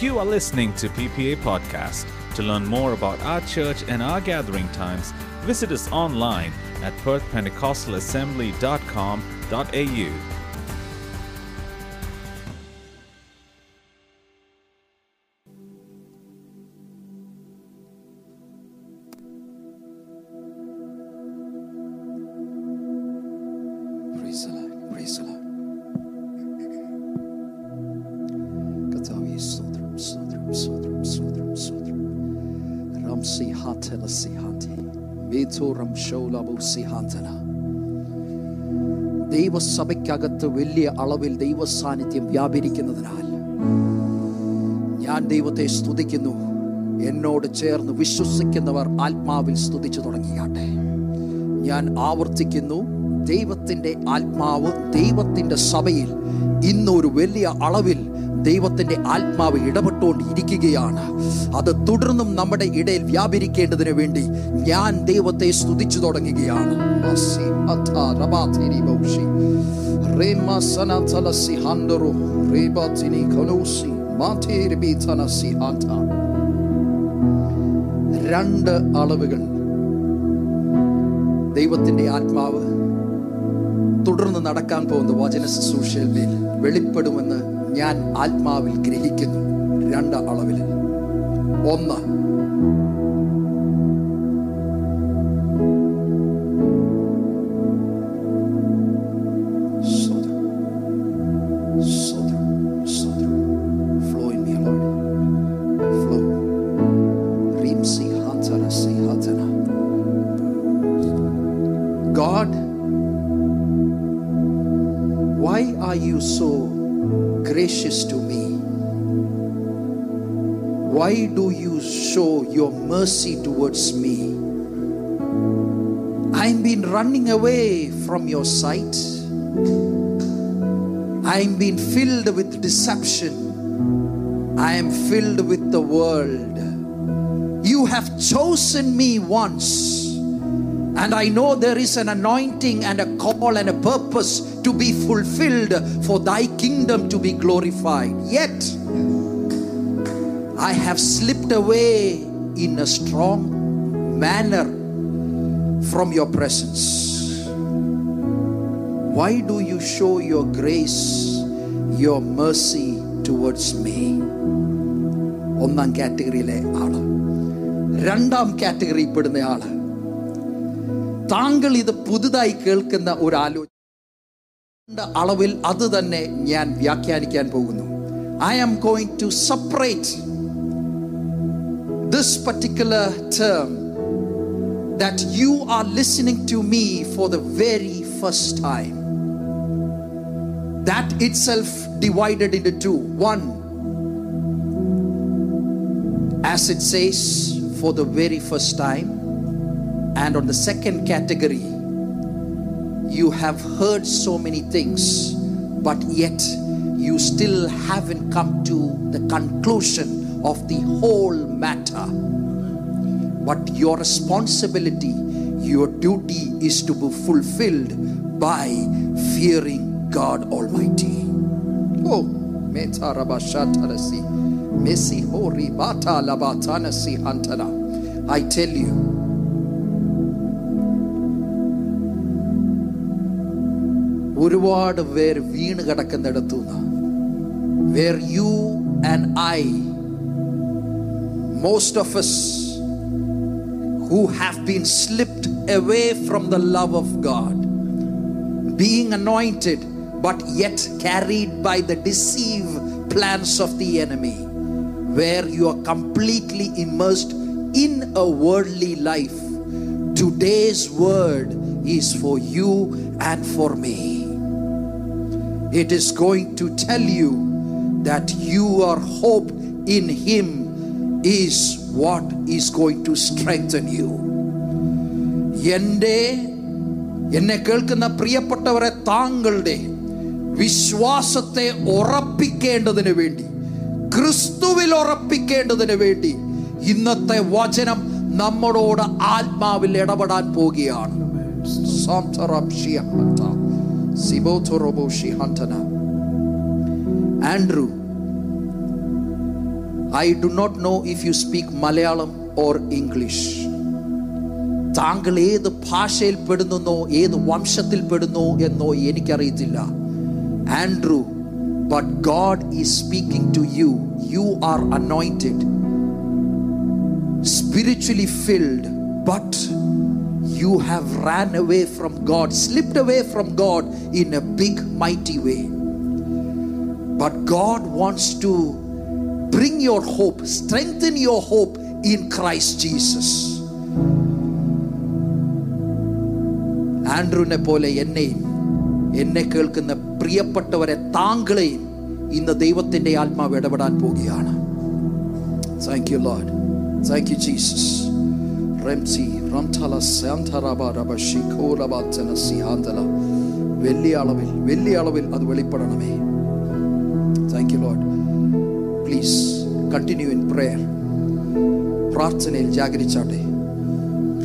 You are listening to PPA Podcast. To learn more about our church and our gathering times, visit us online at perthpentecostalassembly.com.au. ദൈവസഭയ്ക്കകത്ത് വലിയ അളവിൽ ദൈവ സാന്നിധ്യം വ്യാപരിക്കുന്നതിനാൽ ഞാൻ ദൈവത്തെ സ്തുതിക്കുന്നു. എന്നോട് ചേർന്ന് വിശ്വസിക്കുന്നവർ ആത്മാവിൽ സ്തുതിച്ചു തുടങ്ങിയാട്ടെ. ഞാൻ ആവർത്തിക്കുന്നു ദൈവത്തിന്റെ ആത്മാവ് ദൈവത്തിന്റെ സഭയിൽ ഇന്നൊരു വലിയ അളവിൽ ദൈവത്തിന്റെ ആത്മാവ് ഇടപെട്ടുകൊണ്ട് ഇരിക്കുകയാണ് അത് തുടർന്നും നമ്മുടെ ഇടയിൽ വ്യാപരിക്കേണ്ടതിന് വേണ്ടി ഞാൻ ദൈവത്തെ സ്തുതിച്ചു തുടങ്ങുകയാണ്. രണ്ട് അളവുകൾ. ദൈവത്തിന്റെ ആത്മാവ് തുടർന്ന് നടക്കാൻ പോകുന്ന വചന ശുശ്രൂഷയിൽ വെളിപ്പെടുമെന്ന് ഞാൻ ആത്മാവിൽ ഗ്രഹിക്കുന്നു. രണ്ട് അളവിൽ. ഒന്ന് your mercy towards me? I've been running away from your sight. I've been filled with deception. I am filled with the world. You have chosen me once. And I know there is an anointing and a call and a purpose to be fulfilled for thy kingdom to be glorified. Yet, I have slipped away in a strong manner from your presence. Why do you show your grace, your mercy towards me ഒന്നാം കാറ്റഗറിയിലെ ആൾ. രണ്ടാം category പെടുന്ന ആൾ. താങ്കൾ ഇത് പുതുതായി കേൾക്കുന്ന ഒരു ആലോചന അളവിൽ അത് തന്നെ ഞാൻ വ്യാഖ്യാനിക്കാൻ പോകുന്നു. I am going to separate this particular term that you are listening to me for the very first time. That itself divided into two. One, as it says, for the very first time. And on the second category, you have heard so many things, but yet you still haven't come to the conclusion of the whole matter. But your responsibility, your duty is to be fulfilled by fearing God Almighty. Oh, Meta Rabashatarasi, Messi Hori Bata Labatanasi Hantana. I tell you, ഒരുപാട് പേര് വീണ് കിടക്കുന്നിടത്തു where U and I most of us who have been slipped away from the love of God, being anointed, but yet carried by the deceive plans of the enemy, where you are completely immersed in a worldly life. Today's word is for you and for me. It is going to tell you that your hope in Him is what is going to strengthen you എന്റെ എന്നെ കേൾക്കുന്ന പ്രിയപ്പെട്ടവരെ താങ്കളുടെ വിശ്വാസത്തെ ഉറപ്പിക്കേണ്ടതിന് വേണ്ടി ക്രിസ്തുവിൽ ഉറപ്പിക്കേണ്ടതിന് വേണ്ടി ഇന്നത്തെ വചനം നമ്മളോട് ആത്മാവിൽ ഇടപെടാൻ പോവുകയാണ്. Andrew I do not know if you speak Malayalam or English. താങ്കൾ ഏത് ഭാഷയിൽ പെടുന്നെന്നോ ഏത് വംശത്തിൽ പെടുന്നോ എന്നോ എനിക്കറിയത്തില്ല Andrew but God is speaking to you you are anointed spiritually filled, but you have ran away from God, slipped away from God in a big, mighty way. But God wants to bring your hope, strengthen your hope in Christ Jesus. ആൻഡ്രൂനെ പോലെ എന്നെയും എന്നെ കേൾക്കുന്ന പ്രിയപ്പെട്ടവരെ താങ്കളെയും ഇന്ന് ദൈവത്തിന്റെ ആത്മാവ് ഇടപെടാൻ പോവുകയാണ് thank you Lord thank you Jesus റെംസി റംതല സാന്തറബ റബ ഷിഖോലബാത്തന സിഹാന്തല വലിയ അളവിൽ വലിയ അളവിൽ അത് വെളിപ്പെടണമേ thank you Lord please continue in prayer പ്രാർത്ഥനയിൽ ജാഗരിച്ചാട്ടെ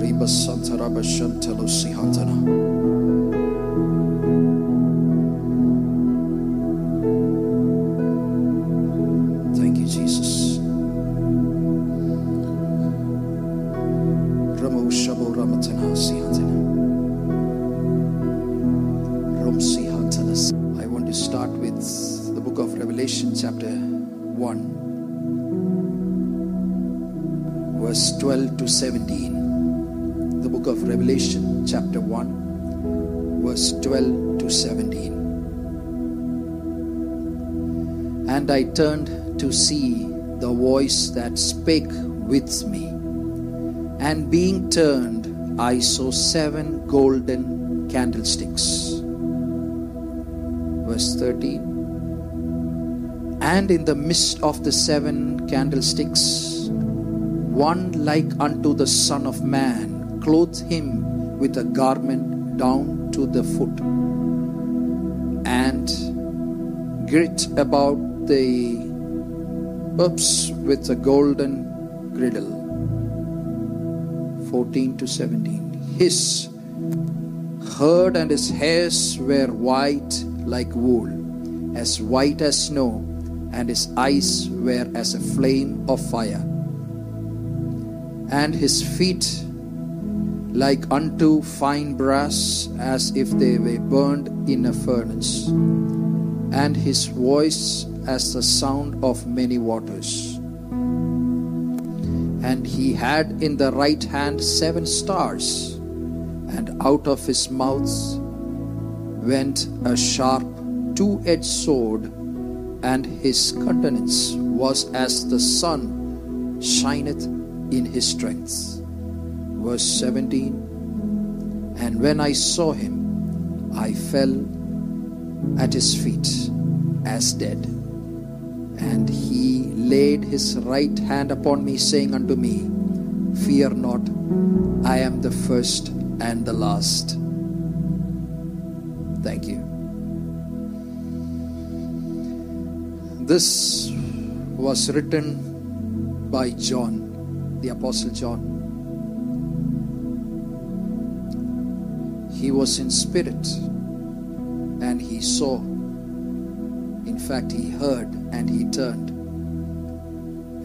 റീബസ് And I turned to see the voice that spake with me. And being turned, I saw seven golden candlesticks. Verse 13. And in the midst of the seven candlesticks, one like unto the Son of Man, clothed him with a garment down to the foot, and girt about the ups with a golden girdle. 14 to 17. His herd and his hairs were white like wool, as white as snow, and his eyes were as a flame of fire. And his feet like unto fine brass, as if they were burned in a furnace, and his voice as the sound of many waters. And he had in the right hand seven stars, and out of his mouth went a sharp two edged sword, and his countenance was as the sun shineth in his strength. Verse 17 And when I saw him, I fell at his feet as dead. And he laid his right hand upon me, saying unto me, Fear not, I am the first and the last. Thank you. This was written by John, the Apostle John. He was in spirit and he saw. In fact, he heard and he turned.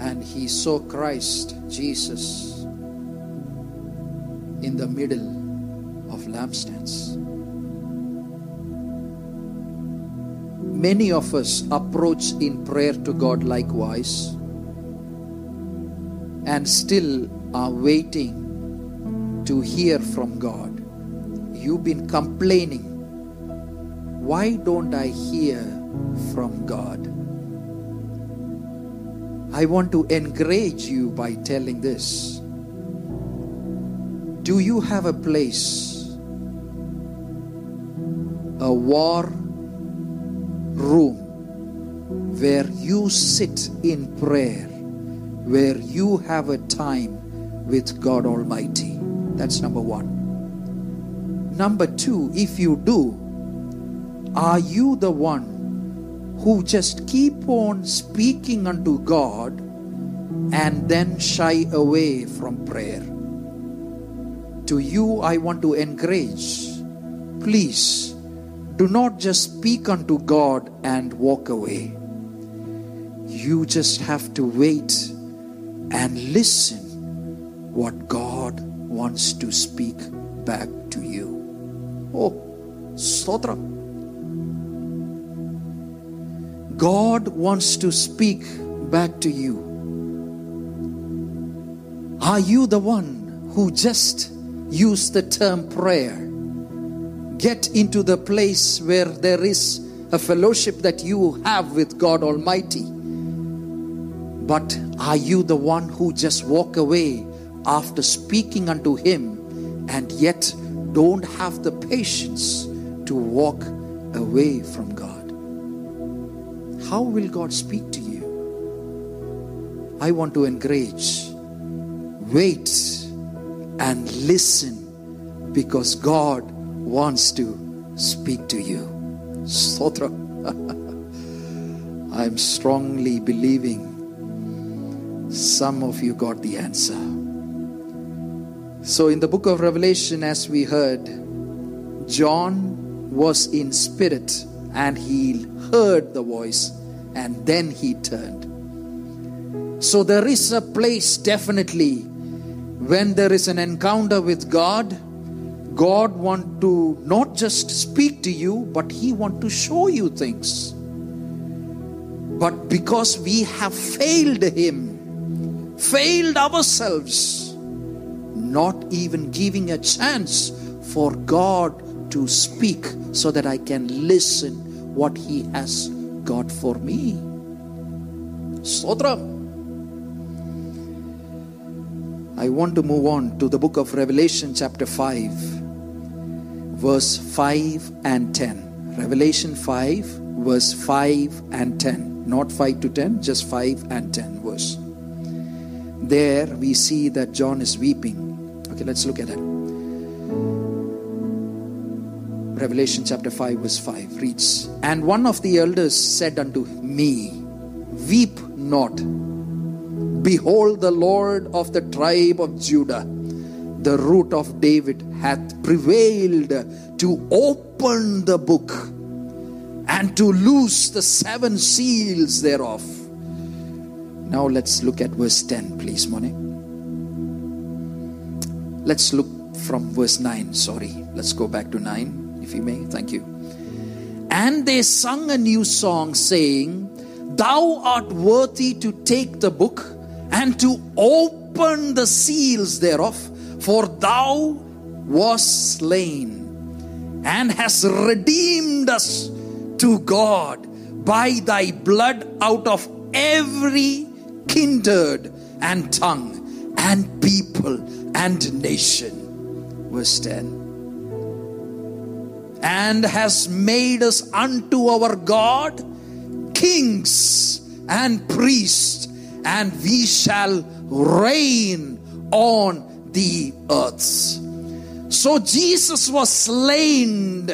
And he saw Christ, Jesus, in the middle of lampstands. Many of us approach in prayer to God likewise and still are waiting to hear from God. You've been complaining. Why don't I hear from God? I want to encourage you by telling this. Do you have a place, a war room where you sit in prayer, where you have a time with God Almighty? That's number one. Number two, if you do, are you the one who just keep on speaking unto God and then shy away from prayer? To you, I want to encourage please do not just speak unto God and walk away. You just have to wait and listen what God wants to speak back to you. Oh, Stotra. God wants to speak back to you. Are you the one who just used the term prayer? Get into the place where there is a fellowship that you have with God Almighty. But are you the one who just walk away after speaking unto Him and yet don't have the patience to walk away from God? How will God speak to you? I want to encourage. Wait and listen because God wants to speak to you. Sotra. I'm strongly believing some of you got the answer. So, in the book of Revelation, as we heard, John was in spirit and he heard the voice and then he turned. So, there is a place definitely when there is an encounter with God. God want to not just speak to you, but He want to show you things. But because we have failed Him, failed ourselves, not even giving a chance for God to speak so that I can listen what He has got for me. Sodram. I want to move on to the book of Revelation, chapter 5, verse 5 and 10. Revelation 5, verse 5 and 10. Not 5 to 10, just 5 and 10 verse. There we see that John is weeping. Okay, let's look at that. Revelation chapter 5, verse 5 reads And one of the elders said unto me, Weep not. Behold, the Lord of the tribe of Judah, the root of David, hath prevailed to open the book and to loose the seven seals thereof. Now let's look at verse 10, please, Mone. Let's look from verse 9. Sorry, let's go back to 9, if you may. Thank you. And they sung a new song, saying, Thou art worthy to take the book and to open the seals thereof, for thou wast slain and hast redeemed us to God by thy blood out of every kindred and tongue and people and nation. Verse 10 and has made us unto our God kings and priests, and we shall reign on the earth. So Jesus was slain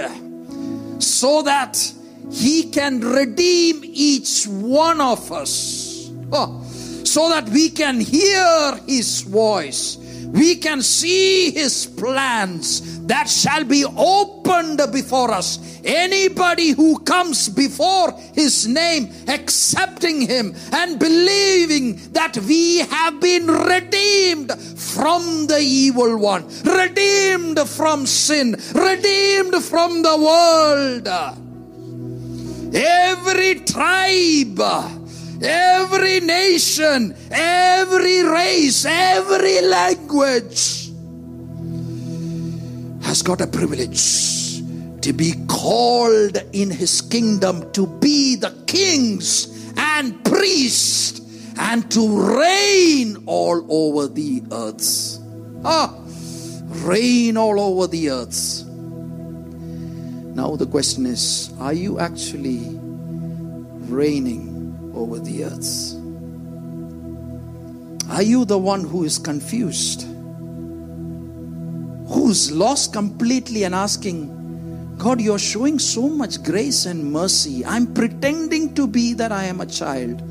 so that he can redeem each one of us. Oh, so that we can hear his voice. We can see his plans that shall be opened before us. Anybody who comes before his name, accepting him and believing that we have been redeemed from the evil one, redeemed from sin, redeemed from the world. Every tribe, every nation, every race, every language has got a privilege to be called in his kingdom to be the kings and priests and to reign all over the earth. Ah, reign all over the earth. Now the question is are you actually reigning over the earth? Are you the one who is confused? Who's lost completely and asking, God, you're showing so much grace and mercy. I'm pretending to be that I am a child.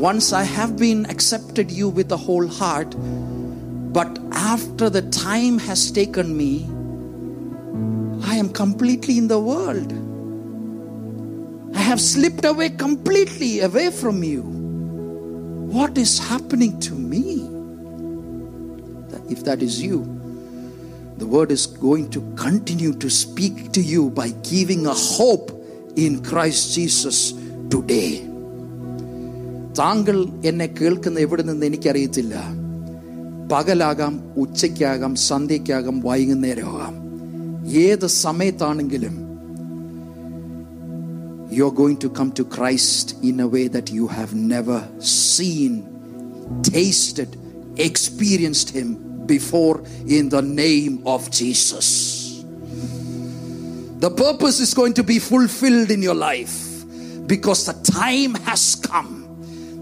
Once I have been accepted you with the whole heart, but after the time has taken me, I am completely in the world. I have slipped away completely away from you. What is happening to me? If that is you, the word is going to continue to speak to you by giving a hope in Christ Jesus today. താങ്കൾ എന്നെ കേൾക്കുന്ന എവിടെ നിന്ന് എനിക്കറിയത്തില്ല പകലാകാം ഉച്ചയ്ക്കാകാം സന്ധ്യയ്ക്കാകാം വൈകുന്നേരമാകാം ഏത് സമയത്താണെങ്കിലും you're going to come to Christ in a way that you have never seen, tasted, experienced Him before in the name of Jesus. The purpose is going to be fulfilled in your life because the time has come.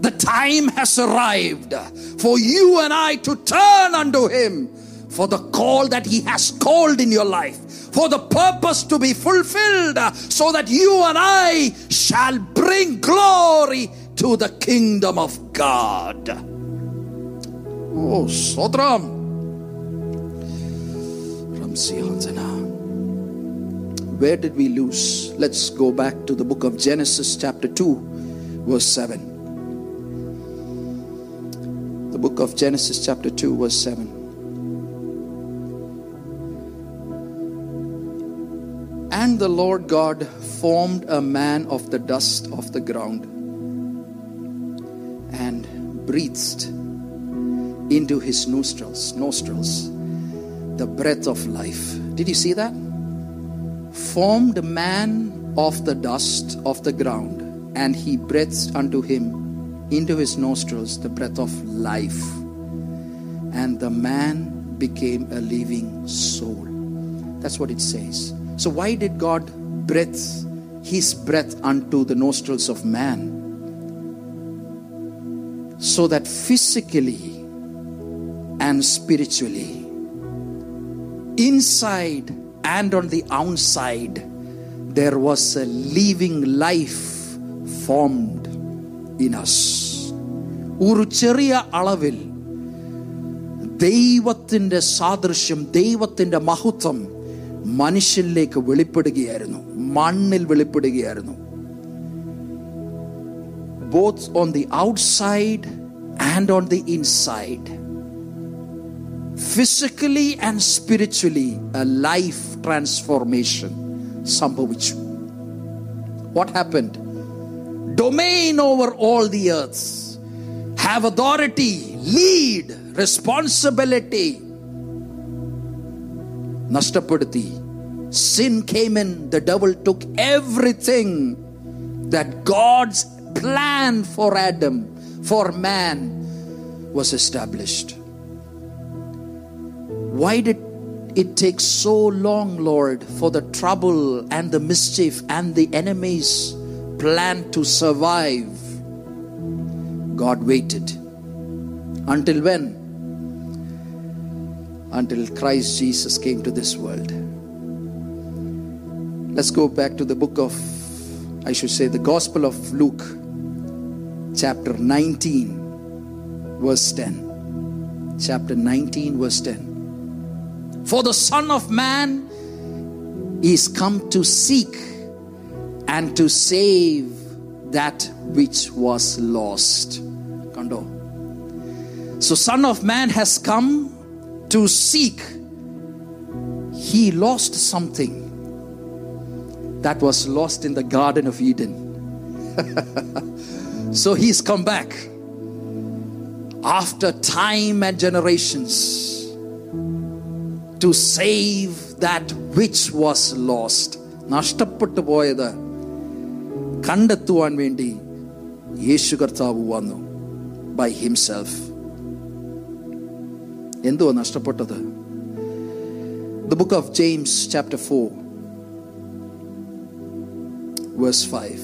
The time has arrived for you and I to turn unto Him for the call that He has called in your life, for the purpose to be fulfilled, uh, so that you and I shall bring glory to the kingdom of God. Oh, Sodram. Where did we lose? Let's go back to the book of Genesis, chapter 2, verse 7. The book of Genesis, chapter 2, verse 7. And the Lord God formed a man of the dust of the ground and breathed into his nostrils, nostrils, the breath of life. Did you see that? Formed man of the dust of the ground, and he breathed unto him into his nostrils the breath of life. And the man became a living soul. That's what it says. So, why did God breathe his breath unto the nostrils of man? So that physically and spiritually, inside and on the outside, there was a living life formed in us. ഒരു ചെറിയ അളവിൽ ദൈവത്തിൻ്റെ സാദൃശ്യം ദൈവത്തിൻ്റെ മഹത്വം മനുഷ്യനിലേക്ക് വെളിപ്പെടുകയായിരുന്നു മണ്ണിൽ വെളിപ്പെടുകയായിരുന്നു both on the outside and on the inside physically and spiritually A life transformation സംഭവിച്ചു what happened domain over all the earth have authority lead responsibility നഷ്ടപ്പെടുത്തി sin came in. The devil took everything that god's plan for adam for man was established. Why did it take so long lord for the trouble and the mischief and the enemy's plan to survive? God waited. Until when? Until Christ Jesus came to this world. Let's go back to the book of, I should say, the Gospel of Luke, chapter 19, verse 10. Chapter 19, verse 10. For the Son of Man is come to seek and to save that which was lost. Kando. So, Son of Man has come to seek, he lost something that was lost in the Garden of Eden. so he's come back after time and generations to save that which was lost. നഷ്ടപ്പെട്ടു പോയത് കണ്ടെത്തുവാൻ വേണ്ടി യേശു കർത്താവ് വന്നു by himself എന്തുവാ നഷ്ടപ്പെട്ടത് the book of James chapter four verse five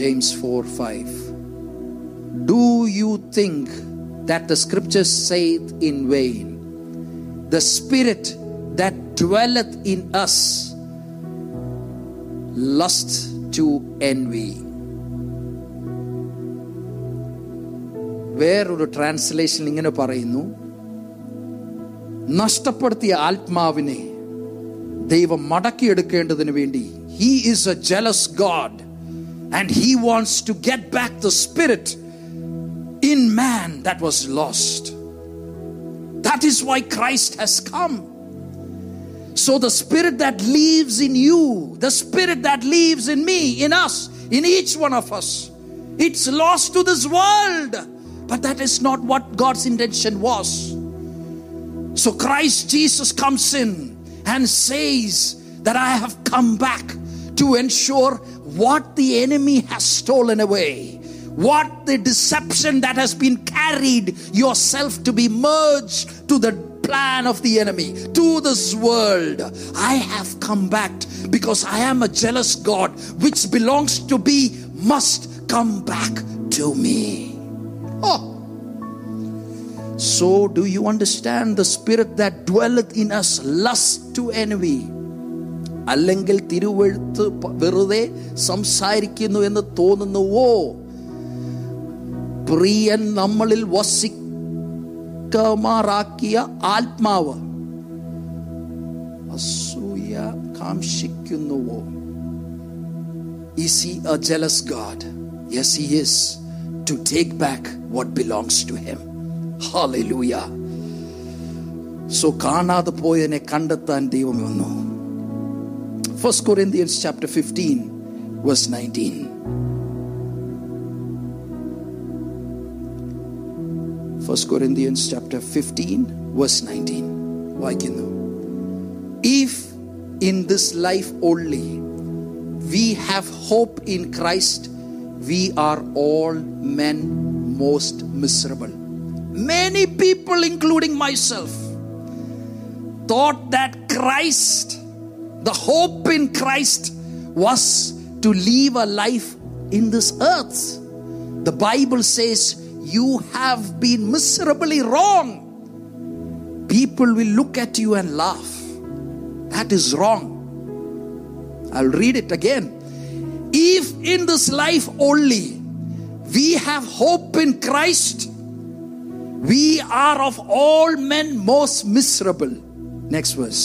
James four five do you think that the scriptures Syed in vein the spirit that dwelleth in us lust to envy വേറൊരു translation ഇങ്ങനെ പറയുന്നു നഷ്ടപ്പെടുത്തിയ ആത്മാവിനെ ദൈവം മടക്കിയെടുക്കേണ്ടതിന് വേണ്ടി he is a jealous God and he wants to get back the spirit in man that was lost that is why Christ has come So the spirit that lives in you, the spirit that lives in me, in us, in each one of us, it's lost to this world. But that is not what God's intention was. So Christ Jesus comes in and says that I have come back to ensure what the enemy has stolen away. What the deception that has been carried yourself to be merged to the plan of the enemy, to this world. I have come back because I am a jealous God, which belongs to be, must come back to me. Oh. So, do you understand the spirit that dwelleth in us, lust to envy? അല്ലെങ്കിൽ തിരുവഴുത്ത് പ- വെറുതെ സംസാരിക്കുന്നു എന്ന് തോന്നുന്നുവോ പ്രിയൻ നമ്മളിൽ വസിക്കമാറാക്കിയ ആത്മാവ് അസൂയ കാംക്ഷിക്കുന്നുവോ Is he a jealous God? Yes, he is. To take back what belongs to him. Hallelujah. So കാണാതെ പോയതിനെ കണ്ടെത്താൻ ദൈവം വന്നു First Corinthians chapter 15, verse 19. First Corinthians chapter 15, verse 19. വായിക്കുന്നു If in this life only we have hope in Christ, we are all men most miserable. Many people, including myself, thought that Christ, the hope in Christ, was to live a life in this earth. The Bible says you have been miserably wrong. People will look at you and laugh. That is wrong. I'll read it again. If in this life only we have hope in Christ, we are of all men most miserable. Next verse.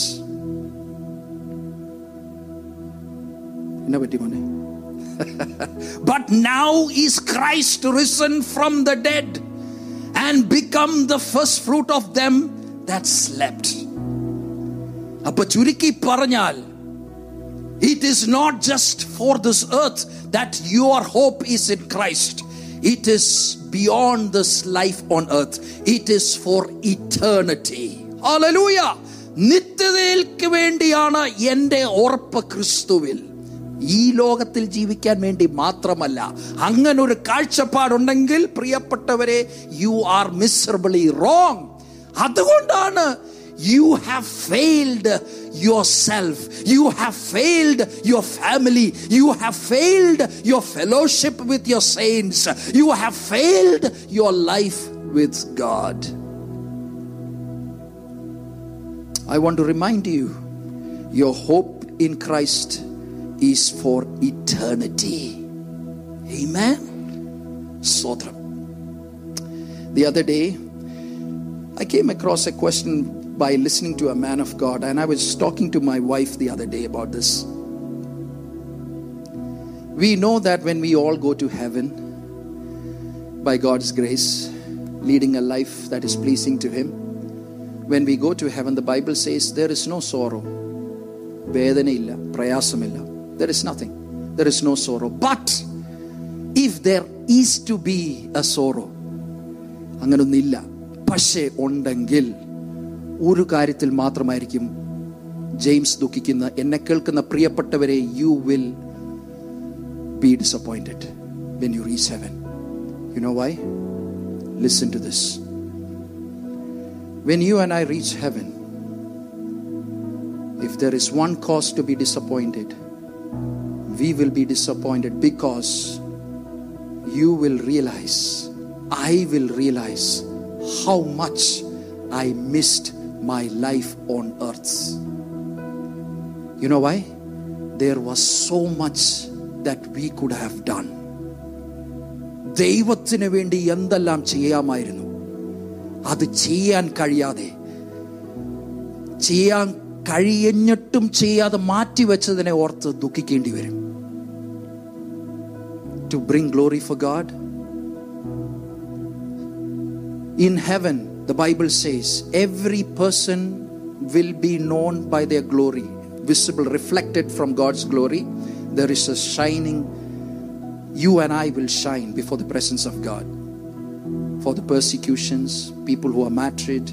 എന്നാ പറ്റി മോനെ? but now is Christ risen from the dead and become the first fruit of them that slept. അപ്പൊ ചുരുക്കി പറഞ്ഞാൽ it is not just for this earth that your hope is in Christ. It is beyond this life on earth. It is for eternity. Hallelujah. നിത്യതയിൽക്ക് വേണ്ടിയാണ് എന്റെ ഉറപ്പ് ക്രിസ്തുവിൽ ഈ ലോകത്തിൽ ജീവിക്കാൻ വേണ്ടി മാത്രമല്ല അങ്ങനെ ഒരു കാഴ്ചപ്പാടുണ്ടെങ്കിൽ പ്രിയപ്പെട്ടവരെ യു ആർ മിസറബിളി റോങ് അതുകൊണ്ടാണ് you have failed yourself. You have failed your family. You have failed your fellowship with your saints. You have failed your life with God. I want to remind you your hope in Christ is for eternity. Amen. Sodram. The other day, I came across a question by listening to a man of God, and I was talking to my wife the other day about this. We know that when we all go to heaven, by God's grace, leading a life that is pleasing to Him, when we go to heaven, the Bible says there is no sorrow. വേദനയില്ല പ്രയാസമില്ല there is nothing there is no sorrow but if there is to be a sorrow അങ്ങനൊന്നില്ല പക്ഷേ ഉണ്ടെങ്കിൽ ഒരു കാര്യത്തിൽ മാത്രമായിരിക്കും James ദുഃഖിക്കുന്ന എന്നെ കേൾക്കുന്ന പ്രിയപ്പെട്ടവരെ you will be disappointed when you reach heaven you know why listen to this when you and I reach heaven if there is one cause to be disappointed, we will be disappointed because you will realize, I will realize how much I missed my life on earth. You know why? There was so much that we could have done. ദൈവത്തിന് വേണ്ടി എന്തെല്ലാം ചെയ്യാമായിരുന്നു അത് ചെയ്യാൻ കഴിയാതെ ചെയ്യാൻ കഴിയഞ്ഞിട്ടും ചെയ്യാതെ മാറ്റിവെച്ചതിനെ ഓർത്ത് ദുഃഖിക്കേണ്ടി വരും to bring glory for God In heaven, the Bible says, every person will be known by their glory, visible, reflected from God's glory. There is a shining, you and I will shine before the presence of God. For the persecutions, people who are martyred,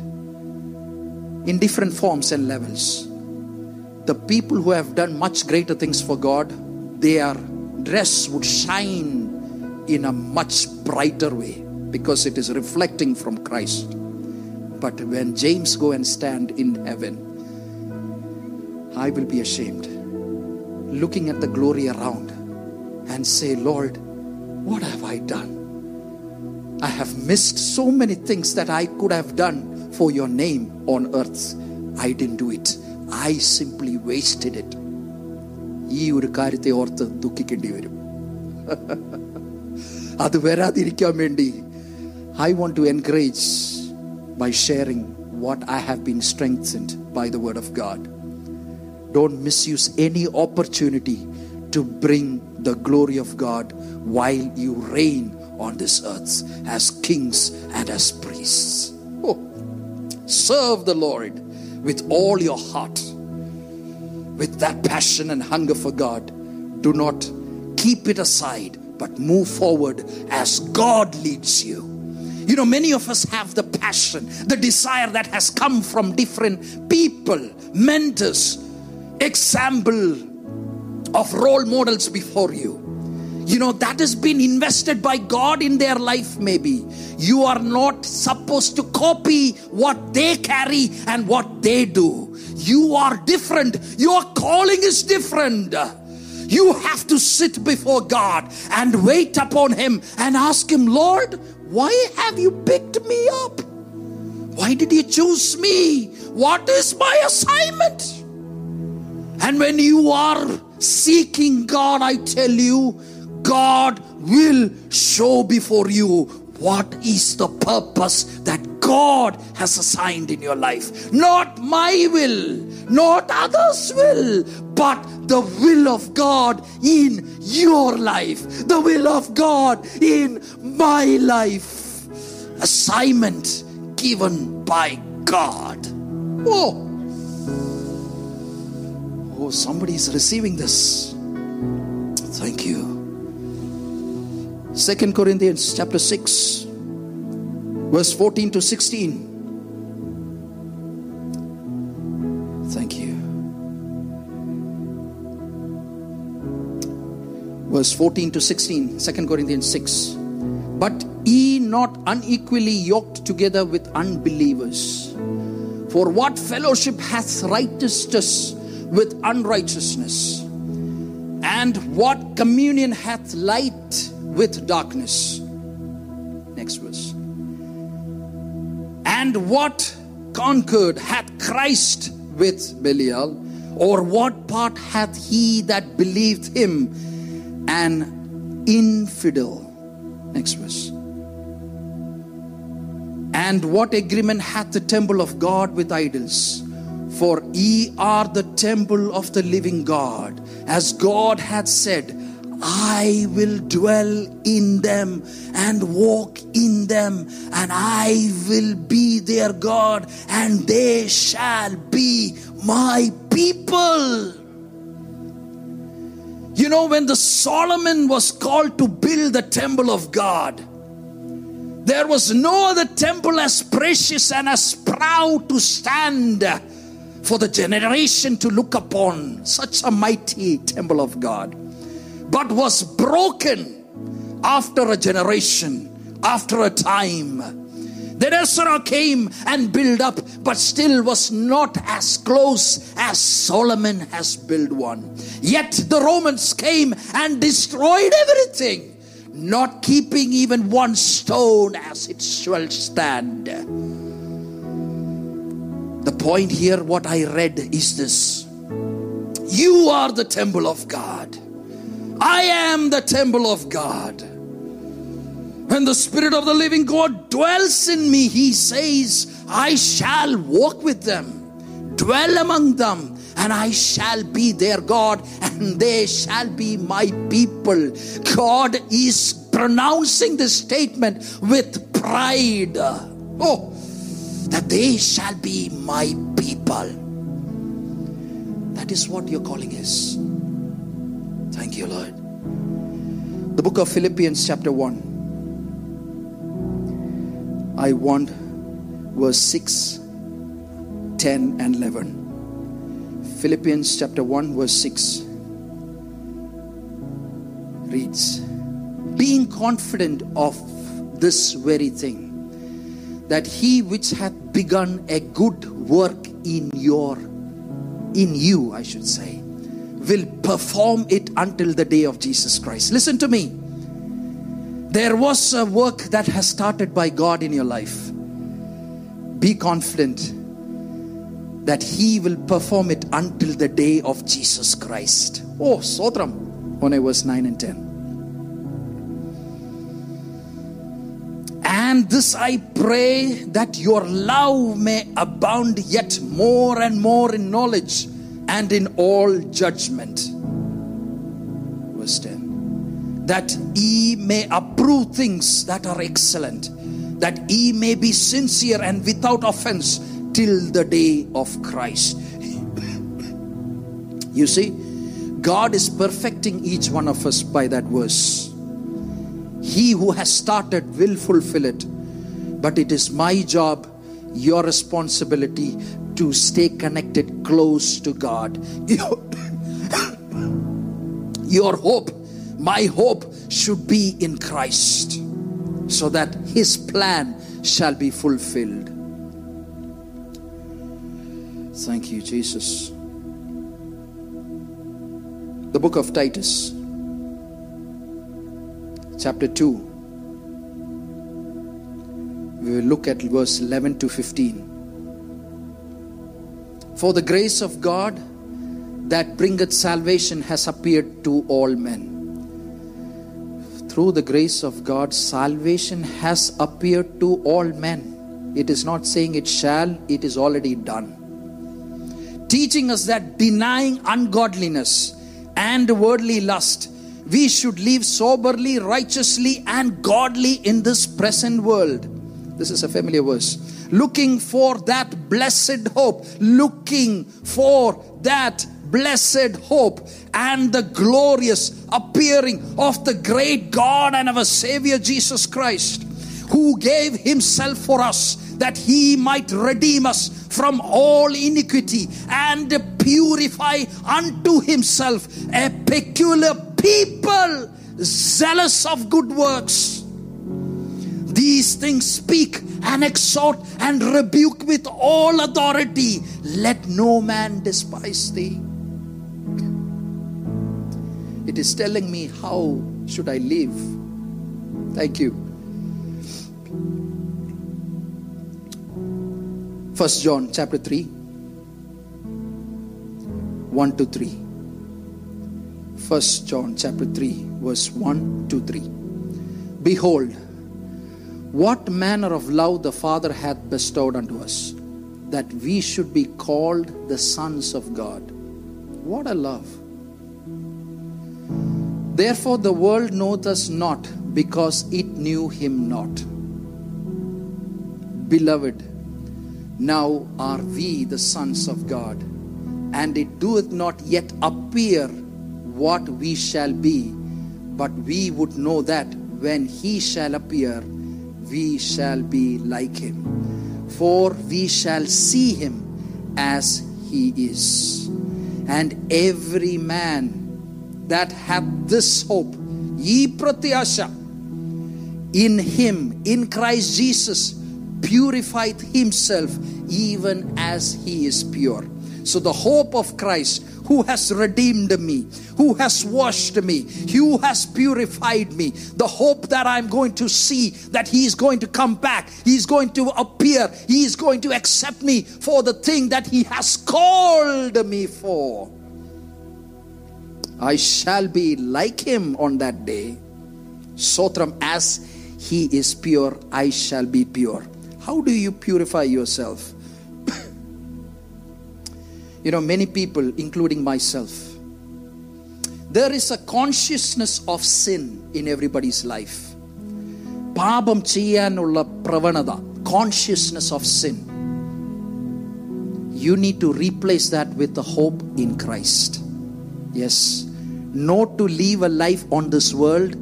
in different forms and levels. The people who have done much greater things for God, their dress would shine in a much brighter way because it is reflecting from Christ But when James go and stand in heaven, I will be ashamed, looking at the glory around and say, Lord, what have I done? I have missed so many things that I could have done for your name on earth. I didn't do it. I simply wasted it. ഈ ഒരു കാര്യത്തെ ഓർത്ത് ദുഃഖിക്കേണ്ടി വരും അത് വരാതിരിക്കാൻ വേണ്ടി I want to encourage by sharing what I have been strengthened by the Word of God. Don't misuse any opportunity to bring the glory of God while you reign on this earth as kings and as priests. Oh, serve the Lord with all your heart, with that passion and hunger for God. Do not keep it aside, but move forward as God leads you. You know, many of us have the passion, the desire that has come from different people, mentors, example of role models before you. You know, that has been invested by God in their life, maybe. You are not supposed to copy what they carry and what they do. You are different. Your calling is different. You have to sit before God and wait upon Him and ask Him, Lord, why have you picked me up? Why did you choose me? What is my assignment? And when you are seeking God, I tell you, God will show before you what is the purpose that God has assigned in your life. Not my will, not others' will, but the will of God in your life, the will of God in my life. Assignment given by God. Oh, oh, somebody is receiving this. Thank you. Second Corinthians chapter 6, verse 14 to 16. Thank you. Verse 14 to 16, 2 Corinthians 6. But ye not unequally yoked together with unbelievers. For what fellowship hath righteousness with unrighteousness? And what communion hath light with darkness? Next verse. And what concord hath Christ with Belial? Or what part hath he that believed him an infidel? Next verse. And what agreement hath the temple of God with idols? For ye are the temple of the living God, as God hath said, I will dwell in them and walk in them, and I will be their God, and they shall be my people. You know, when the Solomon was called to build the temple of God, there was no other temple as precious and as proud to stand for the generation to look upon. Such a mighty temple of God, but was broken after a generation, after a time. Then Ezra came and built up, but still was not as close as Solomon has built one. Yet the Romans came and destroyed everything, not keeping even one stone as it shall stand. The point here, what I read is this You are the temple of God. I am the temple of God. When the Spirit of the living God dwells in me, He says, I shall walk with them, dwell dwell among them, and I shall be their God, and they shall be my people. God is pronouncing this statement with pride. Oh, that they shall be my people. That is what your calling is. Thank you, Lord. The book of Philippians, chapter 1. I want verse 6, 10, and 11. Philippians chapter 1, verse 6 reads Being confident of this very thing, that he which hath begun a good work in your in you i should say will perform it until the day of jesus christ. Listen to me. There was a work that has started by god in your life. Be confident that he will perform it until the day of jesus christ. Oh sotram on verse 9 and 10 And this I pray that your love may abound yet more and more in knowledge and in all judgment. Verse 10 That ye may approve things that are excellent, that ye may be sincere and without offense till the day of Christ. you see, God is perfecting each one of us by that verse. He who has started will fulfill it. But it is my job, your responsibility to stay connected close to God. Your, your hope, my hope, should be in Christ so that His plan shall be fulfilled. Thank you, Jesus. The book of Titus chapter 2. We will look at verse 11 to 15. For the grace of God that bringeth salvation has appeared to all men. Through the grace of God, salvation has appeared to all men. It is not saying it shall, it is already done. Teaching us that denying ungodliness and worldly lust, we should live soberly, righteously, and godly in this present world. This is a familiar verse. Looking for that blessed hope, looking for that blessed hope and the glorious appearing of the great God and our Savior Jesus Christ, who gave Himself for us that He might redeem us from all iniquity and purify unto Himself a peculiar people zealous of good works. These things speak and exhort and rebuke with all authority. Let no man despise thee. It is telling me how should I live. Thank you. First John chapter 3 1 to 3. First John chapter 3 verse 1 to 3. Behold, what manner of love the Father hath bestowed unto us, that we should be called the sons of God. What a love! Therefore the world knoweth us not, because it knew him not. Beloved, now are we the sons of God, and it doeth not yet appear what we shall be, but we would know that when he shall appear, we shall be like him. For we shall see him as he is. And every man that hath this hope, ye pratyasha, in him, in Christ Jesus, purified himself even as he is pure. So the hope of Christ who has redeemed me, who has washed me, who has purified me. The hope that I'm going to see that He is going to come back, He's going to appear, He is going to accept me for the thing that He has called me for. I shall be like Him on that day. Sotram, as He is pure, I shall be pure. How do you purify yourself? You know, many people, including myself, there is a consciousness of sin in everybody's life. പാപം ചെയ്യാനുള്ള പ്രവണത consciousness of sin you need to replace that with the hope in Christ. Yes, not to live a life on this world,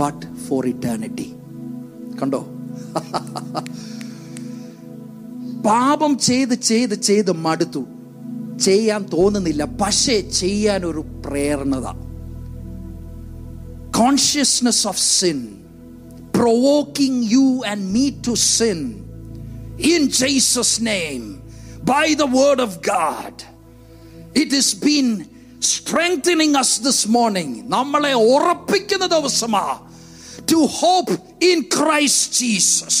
but for eternity. കണ്ടോ പാപം ചെയ്ത് ചെയ്ത് ചെയ്ത് മടുത്തു ചെയ്യാൻ തോന്നുന്നില്ല പക്ഷേ ചെയ്യാൻ ഒരു പ്രേരണത consciousness of sin provoking you and me to sin in Jesus name by the word of God. It has been strengthening us this morning. നമ്മളെ ഉറപ്പിക്കുന്ന ദിവസമാ to hope in Christ Jesus.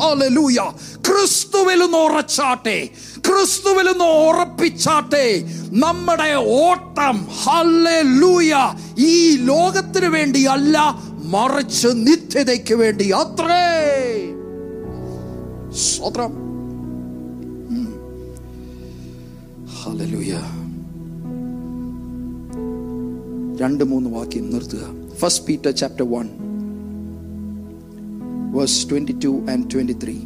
Hallelujah. ക്രിസ്തുവിൽ നിന്ന് ഉറച്ചാട്ടെ ക്രിസ്തുവിൽ നിന്ന് ഉറപ്പിച്ചാട്ടെ. നമ്മുടെ ഓട്ടം ഹല്ലേലൂയ ഈ ലോകത്തിന് വേണ്ടി അല്ല മറിച്ച് നിത്യതയ്ക്ക് വേണ്ടി. അത്രേ. സ്വത്രം രണ്ട് മൂന്ന് വാക്യം നിർത്തുക. First Peter chapter one verse twenty two and twenty three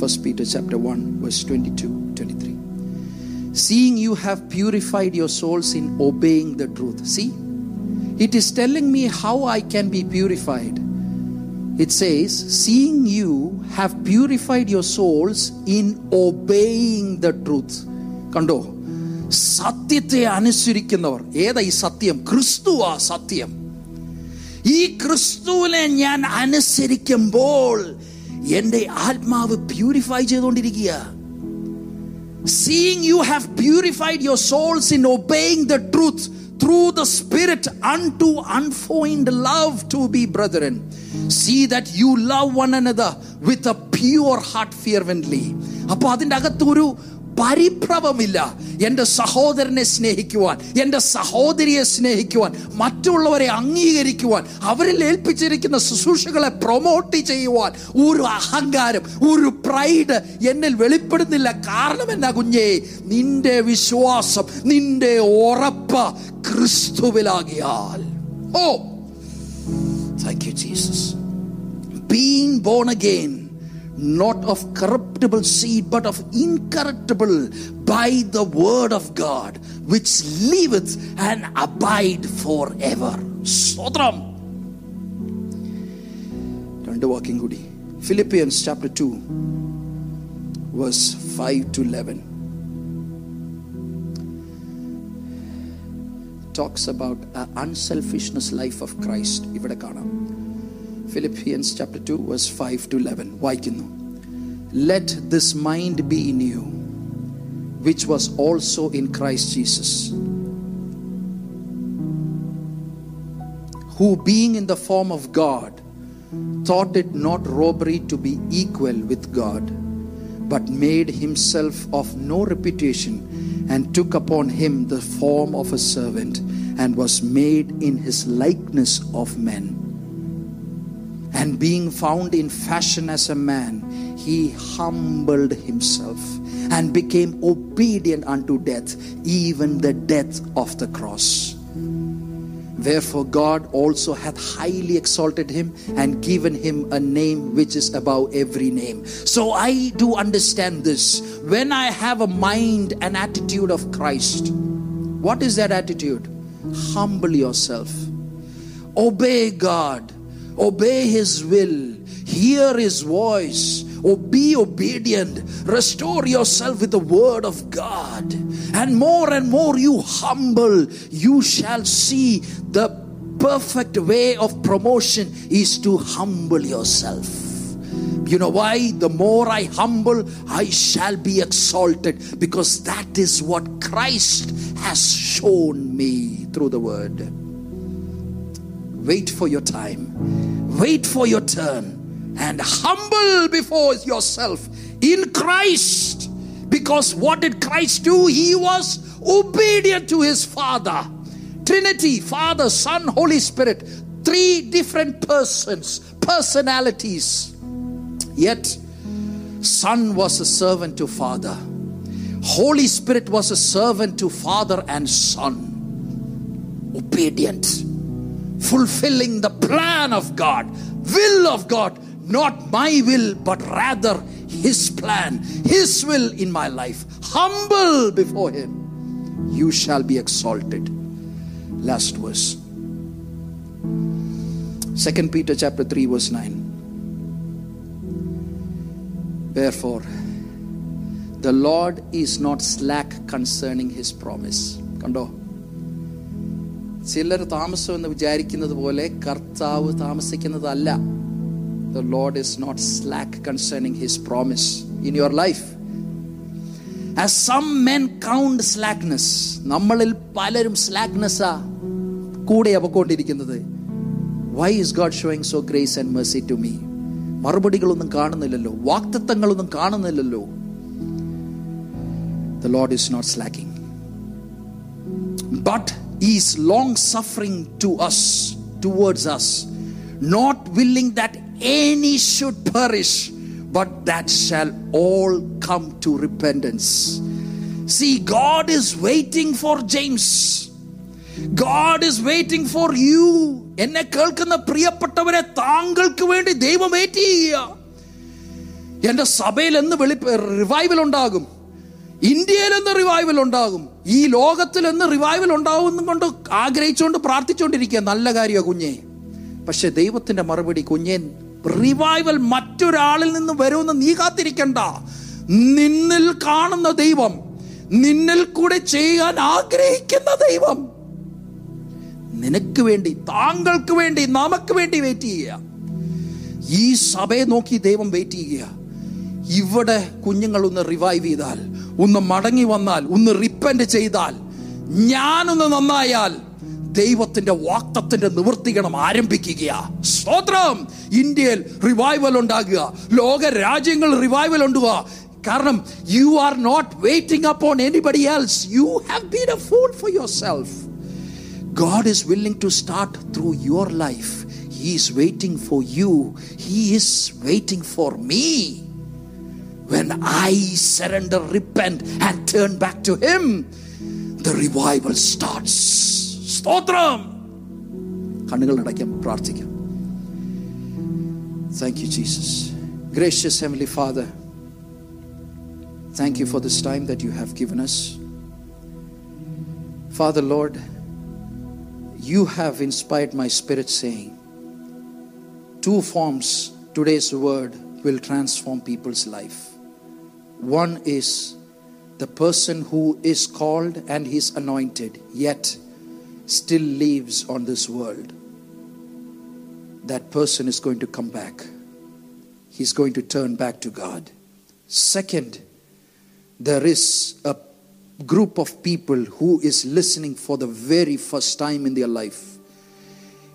first Peter chapter one verse twenty to twenty three Seeing you have purified your souls in obeying the truth. See, it is telling me how I can be purified. It says, Seeing you have purified your souls in obeying the truth. കണ്ടോ സത്യത്തെ അനുസരിക്കുന്നവർ ഏതാ ഈ സത്യം ക്രിസ്തുവാ സത്യം ഈ ക്രിസ്തുവിനെ ഞാൻ അനുസരിക്കുമ്പോൾ എൻ്റെ ആത്മാവ് പ്യൂരിഫൈ ചെയ്തുകൊണ്ടിരിക്കുക seeing you have purified your souls in obeying the truth through the Spirit unto unfeigned love to be brethren. See that you love one another with a pure heart fervently. അപ്പൊ അതിൻ്റെ അകത്ത് ഒരു പരിഭ്രമമില്ല. എന്റെ സഹോദരനെ സ്നേഹിക്കുവാൻ എന്റെ സഹോദരിയെ സ്നേഹിക്കുവാൻ മറ്റുള്ളവരെ അംഗീകരിക്കുവാൻ അവരിൽ ഏൽപ്പിച്ചിരിക്കുന്ന ശുശ്രൂഷകളെ പ്രൊമോട്ട് ചെയ്യുവാൻ ഒരു അഹങ്കാരം ഒരു പ്രൈഡ് എന്നിൽ വെളിപ്പെടുന്നില്ല. കാരണം എന്നാ കുഞ്ഞേ? നിന്റെ വിശ്വാസം നിന്റെ ഉറപ്പ് ക്രിസ്തുവിലാകിയാൽ. ഓ thank you Jesus being born again, not of corruptible seed, but of incorruptible by the word of God, which liveth and abide forever. Sotram. രണ്ട് വാക്യം കൂടി Philippians chapter two verse five to eleven talks about an unselfishness life of Christ ഇവിടെ കാണാം Philippians chapter 2 verse 5 to 11 വായിക്കുന്നു Let this mind be in you which was also in Christ Jesus who being in the form of God thought it not robbery to be equal with God but made himself of no reputation and took upon him the form of a servant and was made in his likeness of men and being found in fashion as a man, he humbled himself and became obedient unto death, even the death of the cross. Therefore, God also hath highly exalted him and given him a name which is above every name. So I do understand this. When I have a mind and attitude of Christ, what is that attitude? Humble yourself, obey God, obey his will, hear his voice, or be obedient, restore yourself with the word of God. And more and more you humble, you shall see the perfect way of promotion is to humble yourself. You know why? The more I humble, I shall be exalted because that is what Christ has shown me through the word. Wait for your time, wait for your turn, and humble before yourself in Christ. Because what did Christ do? He was obedient to his Father. Trinity, Father, Son, Holy Spirit, three different persons, personalities. Yet, Son was a servant to Father. Holy Spirit was a servant to Father and Son. Obedient Fulfilling the plan of God, will of God, not my will, but rather His plan, His will in my life. Humble before Him, you shall be exalted. Last verse. Second Peter chapter 3, verse 9. Wherefore, the Lord is not slack concerning his promise. കണ്ടോ ചിലർ താമസം എന്ന് വിചാരിക്കുന്നത് പോലെ കർത്താവ് താമസിക്കുന്നതല്ല. The Lord is not slack concerning his promise in your life as some count slackness നമ്മളിൽ പലരും സ്ലാക്നെസ്സാ കൂടെ അവക്കൊണ്ടിരിക്കുന്നത് why is God showing so grace and mercy to me മറുപടികളൊന്നും കാണുന്നില്ലല്ലോ. വാക്തത്വങ്ങളൊന്നും കാണുന്നില്ലല്ലോ. The Lord is not slacking but He is long suffering to us, towards us, not willing that any should perish, but that shall all come to repentance. See, God is waiting for James. God is waiting for you. എന്നെ കേൾക്കുന്ന പ്രിയപ്പെട്ടവരെ താങ്കൾക്ക് വേണ്ടി ദൈവം wait ചെയ്യുക എന്റെ സഭയിൽ എന്ന് വെളി റിവൈവൽ ഉണ്ടാകും ഇന്ത്യയിൽ എന്ന് റിവൈവൽ ഉണ്ടാകും. ഈ ലോകത്തിൽ എന്ന് റിവൈവൽ ഉണ്ടാവും കൊണ്ട് ആഗ്രഹിച്ചുകൊണ്ട് പ്രാർത്ഥിച്ചുകൊണ്ടിരിക്കുക. നല്ല കാര്യമാണ് കുഞ്ഞെ. പക്ഷെ ദൈവത്തിന്റെ മറുപടി കുഞ്ഞെ റിവൈവൽ മറ്റൊരാളിൽ നിന്ന് വരുമെന്ന് നീ കാത്തിരിക്കണ്ട. നിന്നിൽ കാണുന്ന ദൈവം നിന്നിൽ കൂടെ ചെയ്യാൻ ആഗ്രഹിക്കുന്ന ദൈവം. നിനക്ക് വേണ്ടി താങ്കൾക്ക് വേണ്ടി നമുക്ക് വേണ്ടി വെയിറ്റ് ചെയ്യുക. ഈ സഭയെ നോക്കി ദൈവം വെയിറ്റ് ചെയ്യുക. ഇവിടെ കുഞ്ഞുങ്ങൾ ഒന്ന് റിവൈവ് ചെയ്താൽ ഒന്ന് മടങ്ങി വന്നാൽ ഒന്ന് റിപ്പൻഡ് ചെയ്താൽ ഞാനൊന്ന് നന്നായാൽ ദൈവത്തിന്റെ വാക്തത്തിന്റെ നിവർത്തിക്കണം ആരംഭിക്കുക സ്തോത്രം ഇന്ത്യയിൽ റിവൈവൽ ഉണ്ടാകുക ലോക രാജ്യങ്ങൾ റിവൈവൽ ഉണ്ടാകുക കാരണം you are not waiting upon anybody else you have been a fool for your self God is willing to start through your life. He is waiting for you. He is waiting for me. When I surrender, repent, and turn back to Him, the revival starts. സ്തോത്രം കണ്ണുകൾ അടയ്ക്കാം പ്രാർത്ഥിക്കാം thank you Jesus gracious heavenly father thank you for this time that you have given us Father Lord, you have inspired my spirit saying, two forms today's word will transform people's life. one is the person who is called and he's anointed, yet still lives on this world. That person is going to come back. He's going to turn back to God. Second, there is a group of people who is listening for the very first time in their life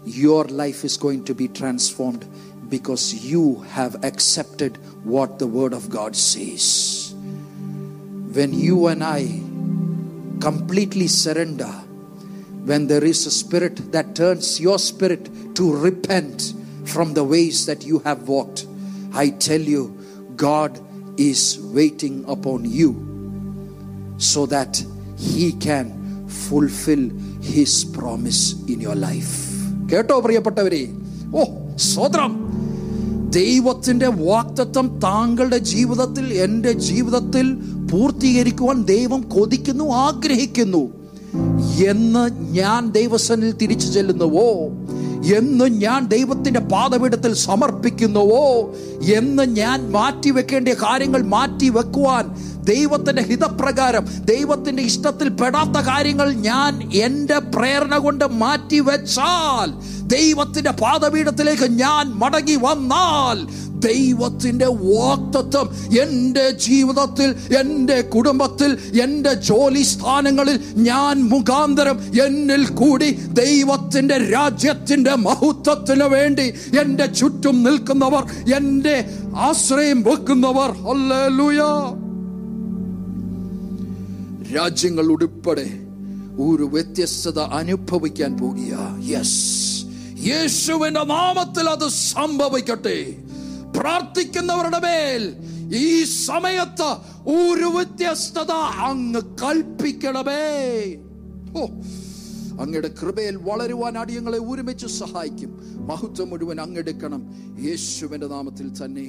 your life is going to be transformed because you have accepted what the word of god says when you and i completely surrender when there is a spirit that turns your spirit to repent from the ways that you have walked i tell you god is waiting upon you so that he can fulfill his promise in your life കേട്ടോ പ്രിയപ്പെട്ടവരെ ഓ സ്വതന്ത്രം ദൈവത്തിന്റെ വാക്തത്വം താങ്കളുടെ ജീവിതത്തിൽ എന്റെ ജീവിതത്തിൽ പൂർത്തീകരിക്കുവാൻ ദൈവം കൊതിക്കുന്നു ആഗ്രഹിക്കുന്നു. എന്ന് ഞാൻ ദൈവസനിൽ തിരിച്ചു ചെല്ലുന്നുവോ? എന്ന് ഞാൻ ദൈവത്തിന്റെ പാതപീഠത്തിൽ സമർപ്പിക്കുന്നുവോ? എന്ന് ഞാൻ മാറ്റിവെക്കേണ്ട കാര്യങ്ങൾ മാറ്റി ദൈവത്തിന്റെ ഹിതപ്രകാരം ദൈവത്തിന്റെ ഇഷ്ടത്തിൽ പെടാത്ത കാര്യങ്ങൾ ഞാൻ എന്റെ പ്രേരണ കൊണ്ട് മാറ്റി വെച്ചാൽ ദൈവത്തിന്റെ പാതപീഠത്തിലേക്ക് ഞാൻ മടങ്ങി വന്നാൽ ദൈവത്തിന്റെ വാക്തത്വം എന്റെ ജീവിതത്തിൽ എന്റെ കുടുംബത്തിൽ എന്റെ ജോലി സ്ഥാനങ്ങളിൽ ഞാൻ മുഖാന്തരം എന്നിൽ കൂടി ദൈവത്തിന്റെ രാജ്യത്തിന്റെ മഹത്വത്തിന് വേണ്ടി എന്റെ ചുറ്റും നിൽക്കുന്നവർ എന്റെ ആശ്രയം വെക്കുന്നവർ. ഹല്ലേലൂയ. രാജ്യങ്ങൾ ഉൾപ്പെടെ ഒരു വ്യത്യസ്തത അനുഭവിക്കാൻ പോകുക. യെസ് യേശുവിന്റെ നാമത്തിൽ അത് സംഭവിക്കട്ടെ. പ്രാർത്ഥിക്കുന്നവരുടെ മേൽ ഈ സമയത്ത് ഒരു വ്യത്യസ്തത അങ്ങ് കൽപ്പിക്കണമേ. ഓ അങ്ങയുടെ കൃപയിൽ വളരുവാൻ അടിയങ്ങളെ ഒരുമിച്ച് സഹായിക്കും. മഹത്വം മുഴുവൻ അങ്ങെടുക്കണം യേശുവിന്റെ നാമത്തിൽ തന്നെ.